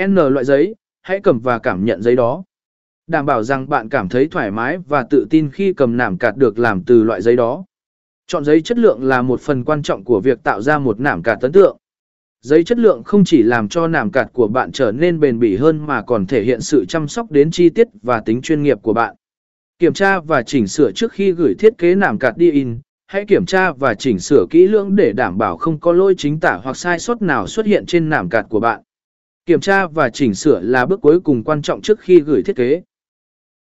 N loại giấy, hãy cầm và cảm nhận giấy đó. Đảm bảo rằng bạn cảm thấy thoải mái và tự tin khi cầm nảm cạt được làm từ loại giấy đó. Chọn giấy chất lượng là một phần quan trọng của việc tạo ra một nảm cạt ấn tượng. Giấy chất lượng không chỉ làm cho nảm cạt của bạn trở nên bền bỉ hơn mà còn thể hiện sự chăm sóc đến chi tiết và tính chuyên nghiệp của bạn. Kiểm tra và chỉnh sửa trước khi gửi thiết kế nảm cạt đi in. Hãy kiểm tra và chỉnh sửa kỹ lưỡng để đảm bảo không có lỗi chính tả hoặc sai sót nào xuất hiện trên nảm cạt của bạn. Kiểm tra và chỉnh sửa là bước cuối cùng quan trọng trước khi gửi thiết kế.